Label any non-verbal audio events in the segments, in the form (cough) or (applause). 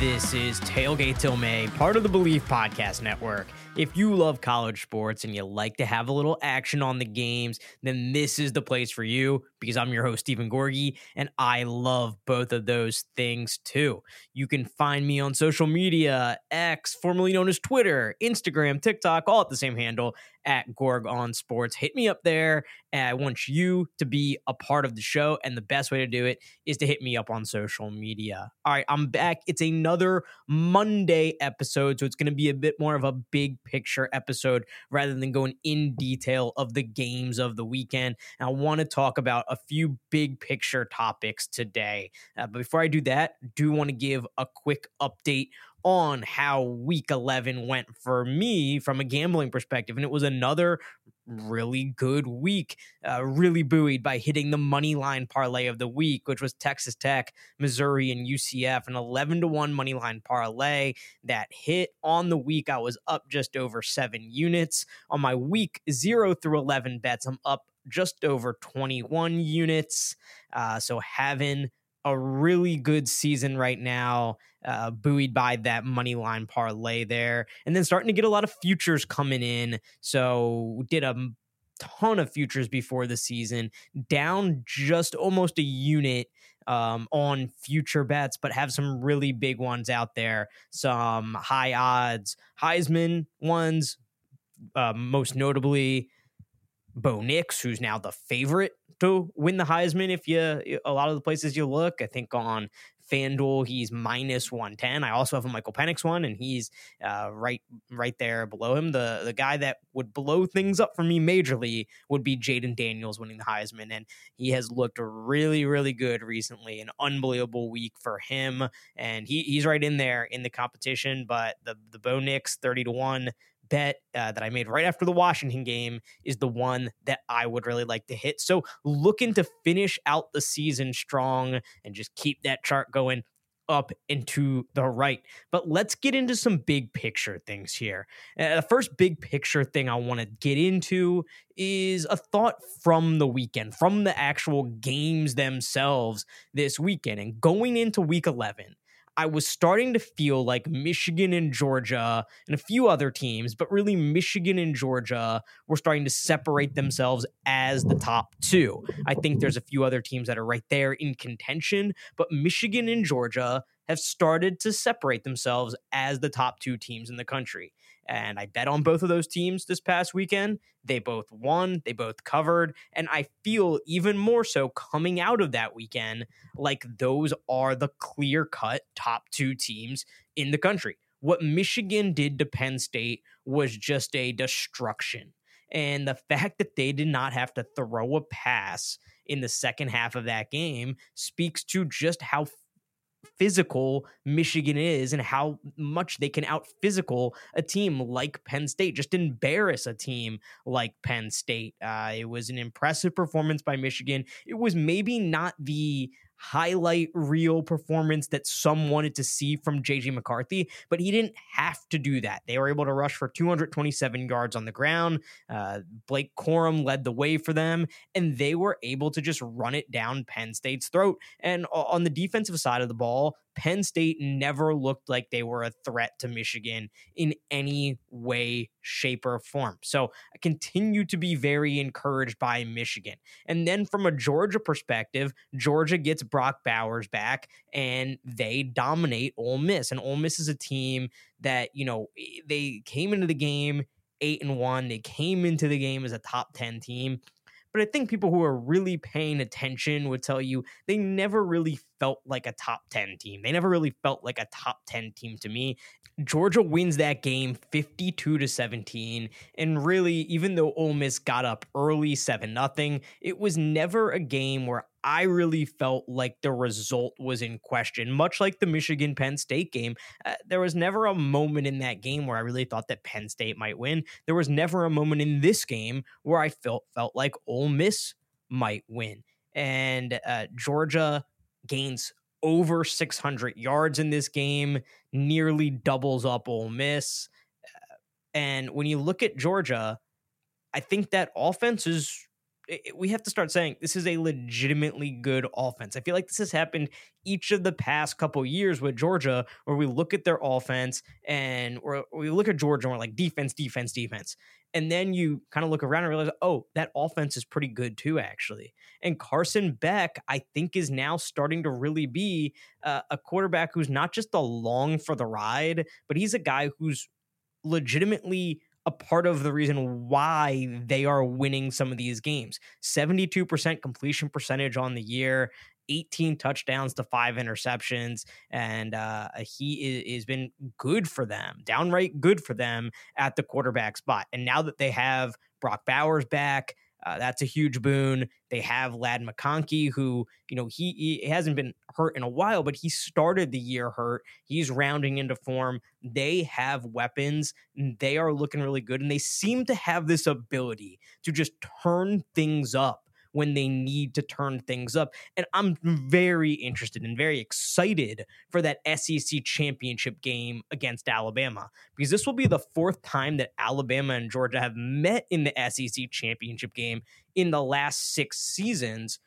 This is Tailgate Till May, part of the Believe Podcast Network. If you love college sports and you like to have a little action on the games, then this is the place for you because I'm your host, Steven Gorgie, and I love both of those things too. You can find me on social media X, formerly known as Twitter, Instagram, TikTok, all at the same handle at Gorg on Sports. Hit me up there. I want you to be a part of the show. And the best way to do it is to hit me up on social media. All right, I'm back. It's another Monday episode. So it's going to be a bit more of a big picture episode rather than going in detail of the games of the weekend. And I want to talk about a few big picture topics today. Uh, but before I do that, do want to give a quick update on how week 11 went for me from a gambling perspective. And it was another really good week, uh, really buoyed by hitting the money line parlay of the week, which was Texas Tech, Missouri, and UCF, an 11 to 1 money line parlay that hit on the week. I was up just over seven units. On my week 0 through 11 bets, I'm up just over 21 units. Uh, so having a really good season right now, uh, buoyed by that money line parlay there, and then starting to get a lot of futures coming in. So did a ton of futures before the season, down just almost a unit um, on future bets, but have some really big ones out there. Some high odds Heisman ones, uh, most notably Bo Nix, who's now the favorite to win the Heisman. If you a lot of the places you look, I think on FanDuel he's minus one ten. I also have a Michael Penix one, and he's uh, right right there below him. The the guy that would blow things up for me majorly would be Jayden Daniels winning the Heisman, and he has looked really really good recently. An unbelievable week for him, and he he's right in there in the competition. But the the Bo Nix thirty to one bet uh, that I made right after the Washington game is the one that I would really like to hit. So looking to finish out the season strong and just keep that chart going up and to the right. But let's get into some big picture things here. Uh, the first big picture thing I want to get into is a thought from the weekend, from the actual games themselves this weekend. And going into week 11, I was starting to feel like Michigan and Georgia and a few other teams, but really Michigan and Georgia were starting to separate themselves as the top two. I think there's a few other teams that are right there in contention, but Michigan and Georgia have started to separate themselves as the top two teams in the country. And I bet on both of those teams this past weekend. They both won, they both covered. And I feel even more so coming out of that weekend like those are the clear cut top two teams in the country. What Michigan did to Penn State was just a destruction. And the (laughs) fact that they did not have to throw a pass in the second half of that game speaks to just how physical Michigan is and how much they can out physical a team like Penn State, just embarrass a team like Penn State. Uh, it was an impressive performance by Michigan. It was maybe not the highlight reel performance that some wanted to see from JJ McCarthy, but he didn't have to do that. They were able to rush for 227 yards on the ground. Uh, Blake Corum led the way for them, and they were able to just run it down Penn State's throat. And on the defensive side of the ball, Penn State never looked like they were a threat to Michigan in any way, shape, or form. So I continue to be very encouraged by Michigan. And then from a Georgia perspective, Georgia gets Brock Bowers back and they dominate Ole Miss. And Ole Miss is a team that, you know, they came into the game eight and one. They came into the game as a top 10 team. But I think people who are really paying attention would tell you they never really felt like a top 10 team. They never really felt like a top 10 team to me. Georgia wins that game 52 to 17. And really, even though Ole Miss got up early 7 nothing, it was never a game where I really felt like the result was in question. Much like the Michigan Penn State game, uh, there was never a moment in that game where I really thought that Penn State might win. There was never a moment in this game where I felt felt like Ole Miss might win. And uh, Georgia gains over 600 yards in this game, nearly doubles up Ole Miss. Uh, and when you look at Georgia, I think that offense is we have to start saying this is a legitimately good offense. I feel like this has happened each of the past couple years with Georgia, where we look at their offense and we look at Georgia and we're like defense, defense, defense. And then you kind of look around and realize, oh, that offense is pretty good too, actually. And Carson Beck, I think, is now starting to really be uh, a quarterback who's not just along for the ride, but he's a guy who's legitimately a part of the reason why they are winning some of these games. 72% completion percentage on the year, 18 touchdowns to five interceptions, and uh, he has been good for them, downright good for them at the quarterback spot. And now that they have Brock Bowers back, uh, that's a huge boon. They have Ladd McConkey, who, you know, he, he hasn't been hurt in a while, but he started the year hurt. He's rounding into form. They have weapons. They are looking really good. And they seem to have this ability to just turn things up when they need to turn things up. And I'm very interested and very excited for that SEC championship game against Alabama because this will be the fourth time that Alabama and Georgia have met in the SEC championship game in the last six seasons.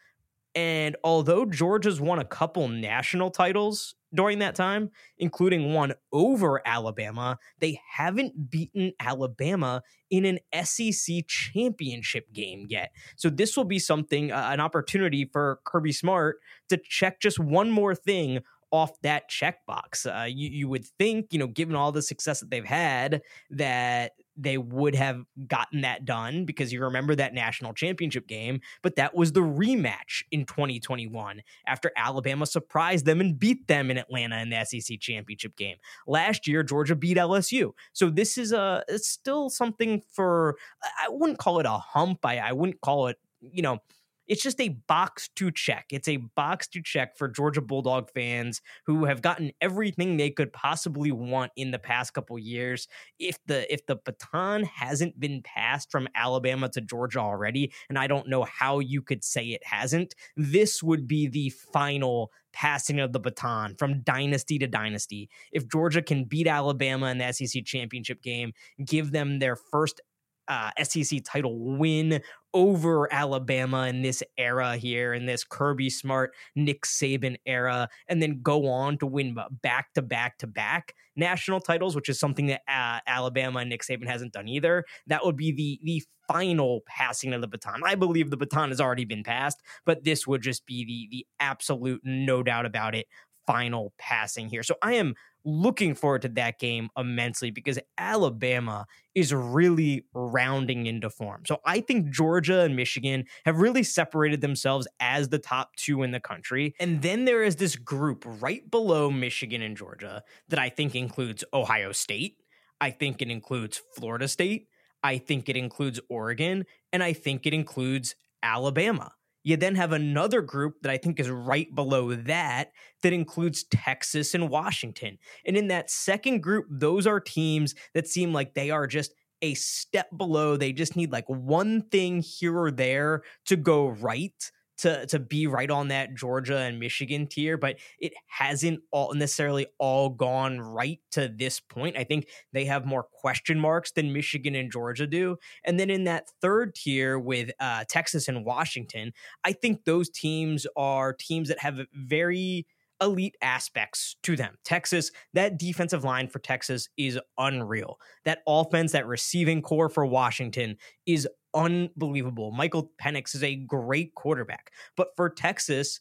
And although Georgia's won a couple national titles during that time, including one over Alabama, they haven't beaten Alabama in an SEC championship game yet. So this will be something, uh, an opportunity for Kirby Smart to check just one more thing off that checkbox. Uh, you, you would think, you know, given all the success that they've had, that they would have gotten that done because you remember that national championship game, but that was the rematch in 2021 after Alabama surprised them and beat them in Atlanta in the SEC championship game. Last year, Georgia beat LSU. So this is a it's still something for I wouldn't call it a hump. I, I wouldn't call it, you know, it's just a box to check. It's a box to check for Georgia Bulldog fans who have gotten everything they could possibly want in the past couple years. If the if the baton hasn't been passed from Alabama to Georgia already, and I don't know how you could say it hasn't, this would be the final passing of the baton from dynasty to dynasty. If Georgia can beat Alabama in the SEC championship game, give them their first uh, SEC title win over Alabama in this era here, in this Kirby Smart, Nick Saban era, and then go on to win back to back to back national titles, which is something that uh, Alabama and Nick Saban hasn't done either. That would be the the final passing of the baton. I believe the baton has already been passed, but this would just be the the absolute no doubt about it final passing here. So I am looking forward to that game immensely because Alabama is really rounding into form. So I think Georgia and Michigan have really separated themselves as the top two in the country. And then there is this group right below Michigan and Georgia that I think includes Ohio State. I think it includes Florida State. I think it includes Oregon. And I think it includes Alabama. You then have another group that I think is right below that that includes Texas and Washington. And in that second group, those are teams that seem like they are just a step below. They just need like one thing here or there to go right to to be right on that Georgia and Michigan tier, but it hasn't all necessarily all gone right to this point. I think they have more question marks than Michigan and Georgia do. And then in that third tier with uh, Texas and Washington, I think those teams are teams that have very elite aspects to them. Texas, that defensive line for Texas is unreal. That offense, that receiving corps for Washington is unbelievable. Michael Penix is a great quarterback. But for Texas,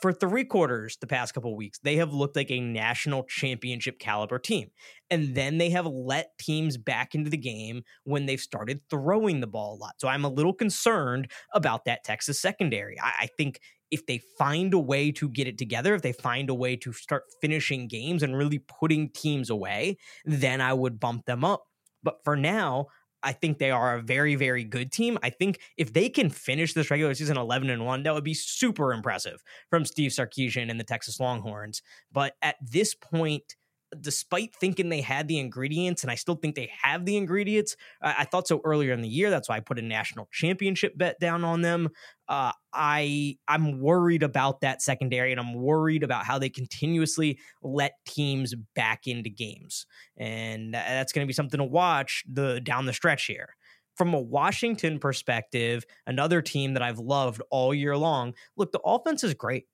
for three quarters the past couple weeks, they have looked like a national championship caliber team. And then they have let teams back into the game when they've started throwing the ball a lot. So I'm a little concerned about that Texas secondary. I, I think if they find a way to get it together, if they find a way to start finishing games and really putting teams away, then I would bump them up. But for now, I think they are a very, very good team. I think if they can finish this regular season 11 and 1, that would be super impressive from Steve Sarkisian and the Texas Longhorns. But at this point, despite thinking they had the ingredients, and I still think they have the ingredients. I, I thought so earlier in the year. That's why I put a national championship bet down on them. Uh, I I'm worried about that secondary, and I'm worried about how they continuously let teams back into games, and that's going to be something to watch the down the stretch here. From a Washington perspective, another team that I've loved all year long. Look, the offense is great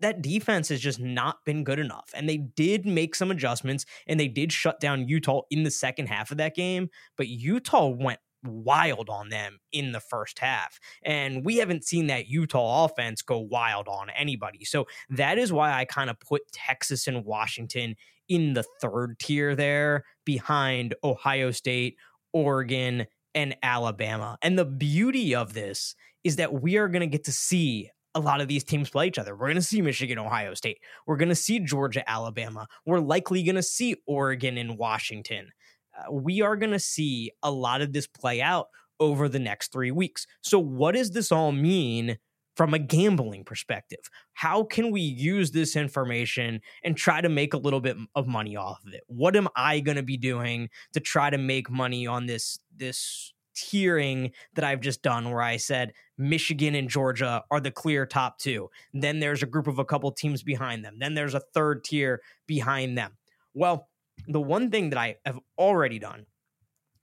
that defense has just not been good enough. And they did make some adjustments and they did shut down Utah in the second half of that game, but Utah went wild on them in the first half. And we haven't seen that Utah offense go wild on anybody. So that is why I kind of put Texas and Washington in the third tier there behind Ohio State, Oregon, and Alabama. And the beauty of this is that we are going to get to see a lot of these teams play each other. We're going to see Michigan, Ohio State. We're going to see Georgia, Alabama. We're likely going to see Oregon and Washington. Uh, we are going to see a lot of this play out over the next three weeks. So, what does this all mean from a gambling perspective? How can we use this information and try to make a little bit of money off of it? What am I going to be doing to try to make money on this this tiering that I've just done where I said Michigan and Georgia are the clear top two. Then there's a group of a couple teams behind them. Then there's a third tier behind them. Well, the one thing that I have already done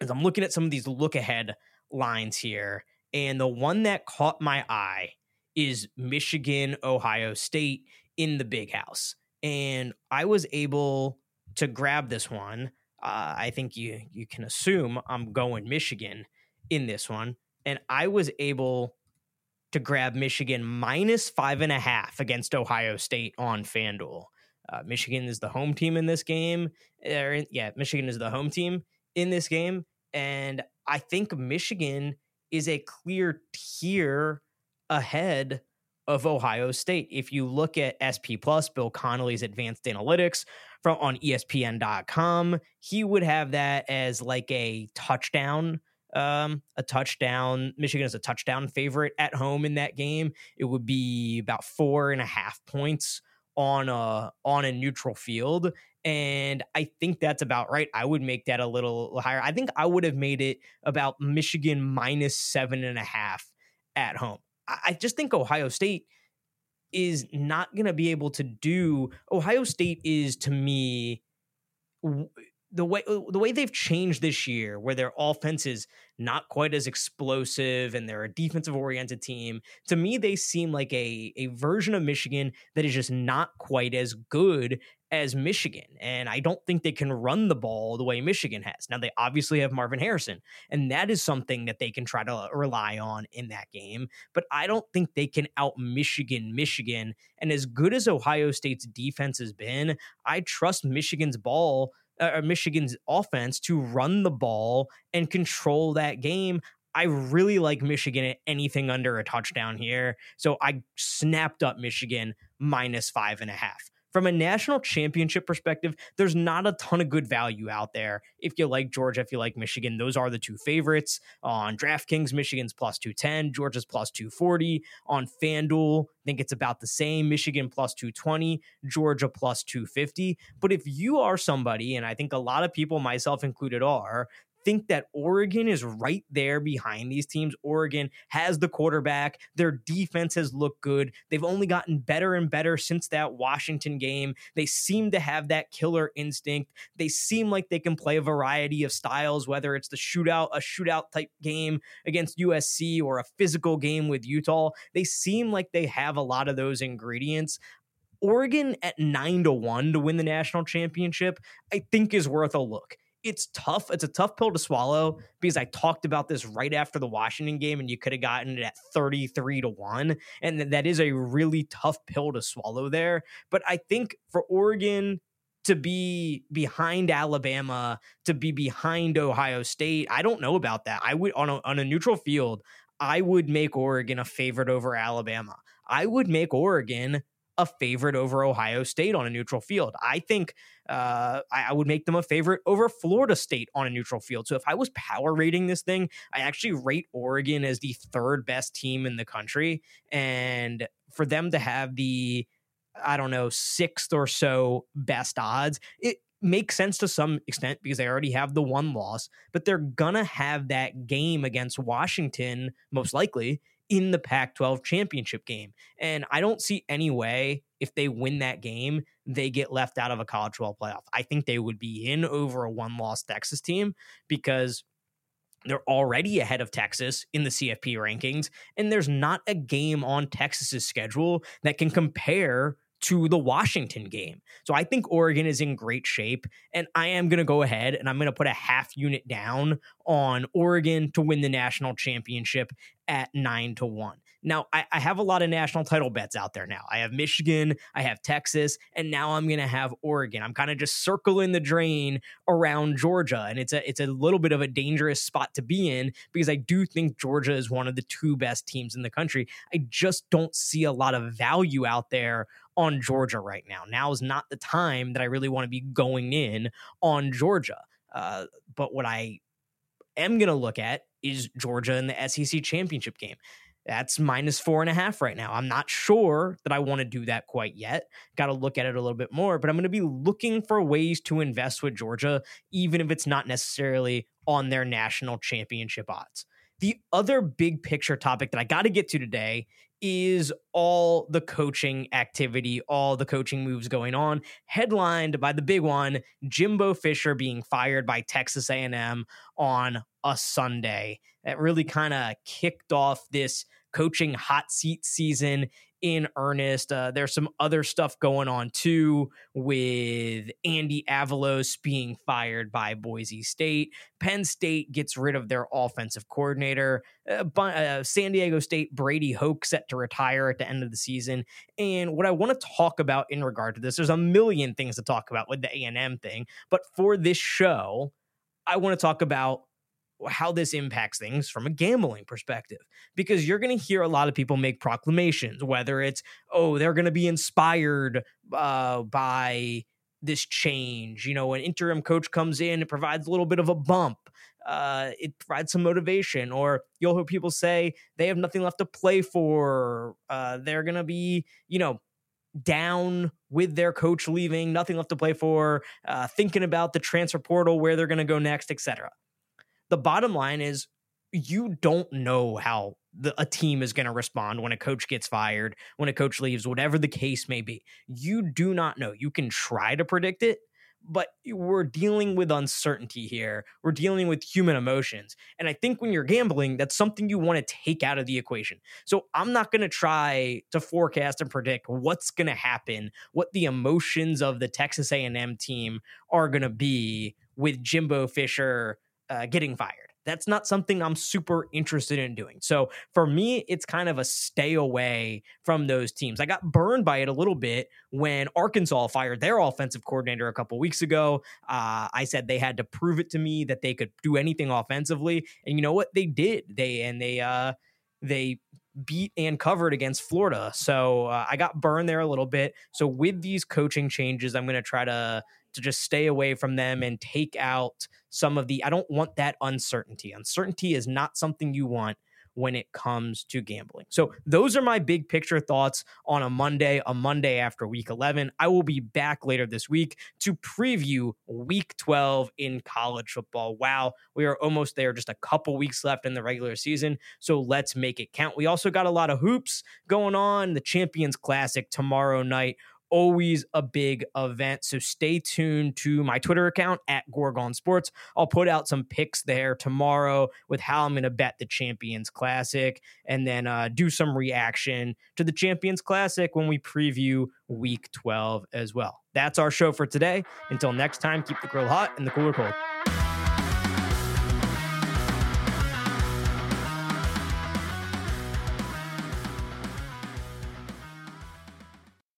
is I'm looking at some of these look ahead lines here. And the one that caught my eye is Michigan, Ohio State in the big house. And I was able to grab this one. Uh, I think you you can assume I'm going Michigan in this one, and I was able to grab Michigan minus five and a half against Ohio State on FanDuel. Uh, Michigan is the home team in this game. Er, yeah, Michigan is the home team in this game. And I think Michigan is a clear tier ahead of Ohio State. If you look at SP Plus, Bill Connelly's advanced analytics from on ESPN.com, he would have that as like a touchdown um, a touchdown. Michigan is a touchdown favorite at home in that game. It would be about four and a half points on a on a neutral field. And I think that's about right. I would make that a little higher. I think I would have made it about Michigan minus seven and a half at home. I just think Ohio State is not going to be able to do. Ohio State is to me the way uh, the way they've changed this year, where their offense is not quite as explosive and they're a defensive oriented team, to me they seem like a a version of Michigan that is just not quite as good as Michigan. And I don't think they can run the ball the way Michigan has. Now they obviously have Marvin Harrison, and that is something that they can try to rely on in that game, but I don't think they can out Michigan Michigan. And as good as Ohio State's defense has been, I trust Michigan's ball uh, Michigan's offense to run the ball and control that game. I really like Michigan at anything under a touchdown here. So I snapped up Michigan minus five and a half from a national championship perspective, there's not a ton of good value out there. If you like Georgia, if you like Michigan, those are the two favorites. On DraftKings, Michigan's plus 210, Georgia's plus 240. On FanDuel, I think it's about the same. Michigan plus 220, Georgia plus 250. But if you are somebody, and I think a lot of people, myself included, are think that Oregon is right there behind these teams. Oregon has the quarterback. Their defense has looked good. They've only gotten better and better since that Washington game. They seem to have that killer instinct. They seem like they can play a variety of styles, whether it's the shootout, a shootout type game against USC or a physical game with Utah. They seem like they have a lot of those ingredients. Oregon at nine to one to win the national championship, I think is worth a look it's tough. It's a tough pill to swallow because I talked about this right after the Washington game, and you could have gotten it at 33 to 1. And that is a really tough pill to swallow there. But I think for Oregon to be behind Alabama, to be behind Ohio State, I don't know about that. I would on a, on a neutral field, I would make Oregon a favorite over Alabama. I would make Oregon a favorite over Ohio State on a neutral field. I think uh, I, would make them a favorite over Florida State on a neutral field. So if I was power rating this thing, I actually rate Oregon as the third best team in the country. And for them to have the, I don't know, sixth or so best odds, it makes sense to some extent because they already have the one loss, but they're gonna have that game against Washington most likely in the Pac 12 championship game. And I don't see any way if they win that game, they get left out of a college 12 playoff. I think they would be in over a one loss Texas team because they're already ahead of Texas in the CFP rankings. And there's not a game on Texas's schedule that can compare to the Washington game. So I think Oregon is in great shape. And I am going to go ahead and I'm going to put a half unit down on Oregon to win the national championship at nine to one. Now, I, I, have a lot of national title bets out there now. I have Michigan, I have Texas, and now I'm going to have Oregon. I'm kind of just circling the drain around Georgia, and it's a it's a little bit of a dangerous spot to be in because I do think Georgia is one of the two best teams in the country. I just don't see a lot of value out there on Georgia right now. Now is not the time that I really want to be going in on Georgia. Uh, but what I am going to look at is Georgia in the SEC championship game. That's minus four and a half right now. I'm not sure that I want to do that quite yet. Got to look at it a little bit more, but I'm going to be looking for ways to invest with Georgia, even if it's not necessarily on their national championship odds. The other big picture topic that I got to get to today is all the coaching activity, all the coaching moves going on, headlined by the big one, Jimbo Fisher being fired by Texas A&M on a Sunday. That really kind of kicked off this coaching hot seat season in earnest. Uh, there's some other stuff going on too with Andy Avalos being fired by Boise State. Penn State gets rid of their offensive coordinator. Uh, uh, San Diego State Brady Hoke set to retire at the end of the season. And what I want to talk about in regard to this, there's a million things to talk about with the A&M thing, but for this show, I want to talk about how this impacts things from a gambling perspective. Because you're going to hear a lot of people make proclamations whether it's oh they're going to be inspired uh, by this change you know an interim coach comes in it provides a little bit of a bump uh, it provides some motivation or you'll hear people say they have nothing left to play for uh, they're going to be you know down with their coach leaving nothing left to play for uh, thinking about the transfer portal where they're going to go next etc the bottom line is you don't know how the, a team is going to respond when a coach gets fired, when a coach leaves, whatever the case may be. You do not know. You can try to predict it, but we're dealing with uncertainty here. We're dealing with human emotions. And I think when you're gambling, that's something you want to take out of the equation. So I'm not going to try to forecast and predict what's going to happen, what the emotions of the Texas A&M team are going to be with Jimbo Fisher uh, getting fired. That's not something I'm super interested in doing. So for me, it's kind of a stay away from those teams. I got burned by it a little bit when Arkansas fired their offensive coordinator a couple weeks ago. Uh, I said they had to prove it to me that they could do anything offensively, and you know what? They did. They and they uh, they beat and covered against Florida. So uh, I got burned there a little bit. So with these coaching changes, I'm going to try to to just stay away from them and take out some of the I don't want that uncertainty. Uncertainty is not something you want when it comes to gambling. So, those are my big picture thoughts on a Monday, a Monday after week 11. I will be back later this week to preview week 12 in college football. Wow, we are almost there, just a couple weeks left in the regular season. So, let's make it count. We also got a lot of hoops going on. The Champions Classic tomorrow night always a big event. So stay tuned to my Twitter account at Gorgon Sports. I'll put out some picks there tomorrow with how I'm going to bet the Champions Classic and then uh, do some reaction to the Champions Classic when we preview week 12 as well. That's our show for today. Until next time, keep the grill hot and the cooler cold.